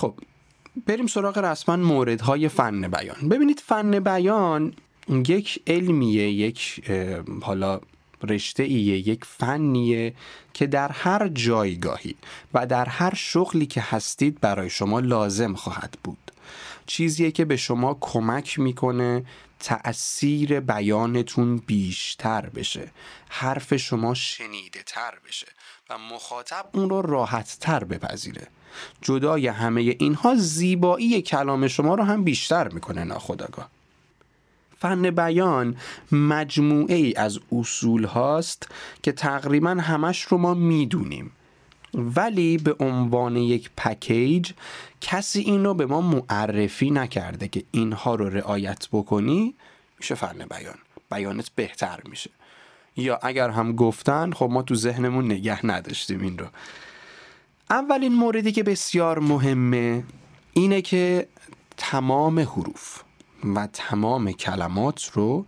خب بریم سراغ رسما موردهای فن بیان. ببینید فن بیان یک علمیه یک حالا رشته ایه یک فنیه که در هر جایگاهی و در هر شغلی که هستید برای شما لازم خواهد بود. چیزیه که به شما کمک می‌کنه تأثیر بیانتون بیشتر بشه. حرف شما شنیده تر بشه و مخاطب اون رو راحت تر بپذیره. جدای همه اینها زیبایی کلام شما رو هم بیشتر می‌کنه ناخداگاه فن بیان مجموعه ای از اصول هاست که تقریبا همش رو ما می‌دونیم. ولی به عنوان یک پکیج کسی این رو به ما معرفی نکرده که اینها رو رعایت بکنی میشه فن بیان. بیانت بهتر میشه. یا اگر هم گفتن خب ما تو ذهنمون نگه نداشتیم این رو. اولین موردی که بسیار مهمه اینه که تمام حروف و تمام کلمات رو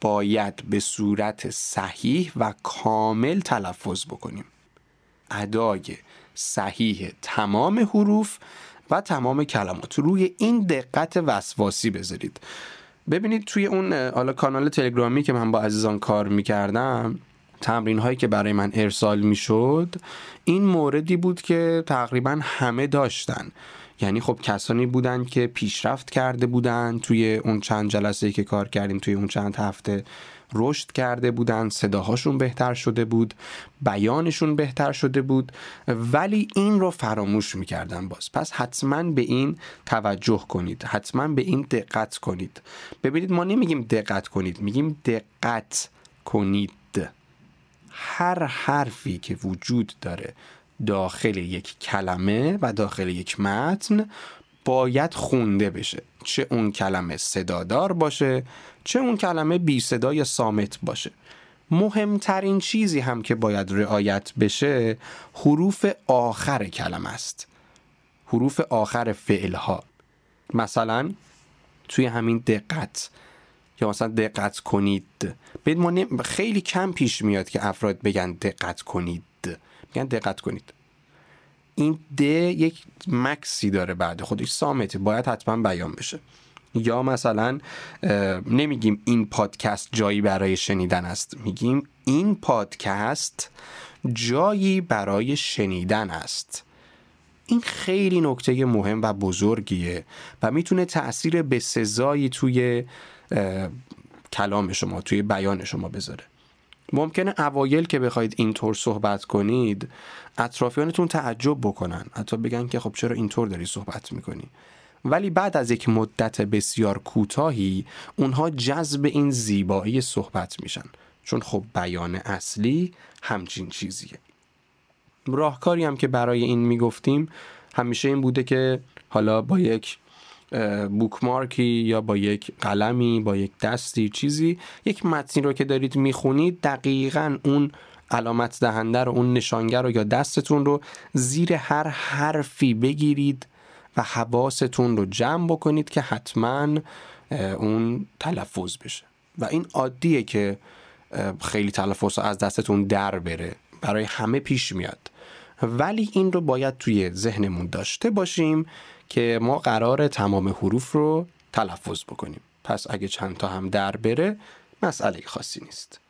باید به صورت صحیح و کامل تلفظ بکنیم. ادای صحیح تمام حروف و تمام کلمات. روی این دقت وسواسی بذارید. ببینید توی اون حالا کانال تلگرامی که من با عزیزان کار می‌کردم تمرین هایی که برای من ارسال می‌شد این موردی بود که تقریبا همه داشتن. یعنی خب کسانی بودن که پیشرفت کرده بودن توی اون چند جلسه که کار کردیم توی اون چند هفته رشد کرده بودن صداهاشون بهتر شده بود بیانشون بهتر شده بود ولی این رو فراموش می‌کردن باز. پس حتما به این توجه کنید حتما به این دقت کنید. ببینید ما نمیگیم دقت کنید میگیم دقت کنید. هر حرفی که وجود داره داخل یک کلمه و داخل یک متن باید خونده بشه. چه اون کلمه صدادار باشه چه اون کلمه بی صدا یا سامت باشه. مهمترین چیزی هم که باید رعایت بشه حروف آخر کلمه است. حروف آخر فعلها. مثلا توی همین دقت. یا مثلا دقت کنید. ما خیلی کم پیش میاد که افراد بگن دقت کنید. میگن دقت کنید. این د یک مکسی داره بعد خودش سامته. باید حتما بیان بشه. یا مثلا نمیگیم این پادکست جایی برای شنیدن است. میگیم این پادکست جایی برای شنیدن است. این خیلی نکته مهم و بزرگیه و می‌تونه تاثیر به سزایی توی کلام شما توی بیان شما بذاره. ممکنه اوایل که بخواید اینطور صحبت کنید اطرافیانتون تعجب بکنن. حتی بگن که خب چرا اینطور داری صحبت می‌کنی؟ ولی بعد از یک مدت بسیار کوتاهی اونها جذب این زیبایی صحبت میشن. چون خب بیان اصلی همچین چیزیه. راهکاری هم که برای این می‌گفتیم همیشه این بوده که حالا با یک بوکمارکی یا با یک قلمی با یک دستی چیزی. یک متنی رو که دارید می‌خونید دقیقا اون علامت دهنده رو اون نشانگر رو یا دستتون رو زیر هر حرفی بگیرید و حواستون رو جمع بکنید که حتما اون تلفظ بشه. و این عادیه که خیلی تلفظ از دستتون در بره. برای همه پیش میاد. ولی این رو باید توی ذهنمون داشته باشیم که ما قرار تمام حروف رو تلفظ بکنیم. پس اگه چند تا هم در بره مسئله خاصی نیست.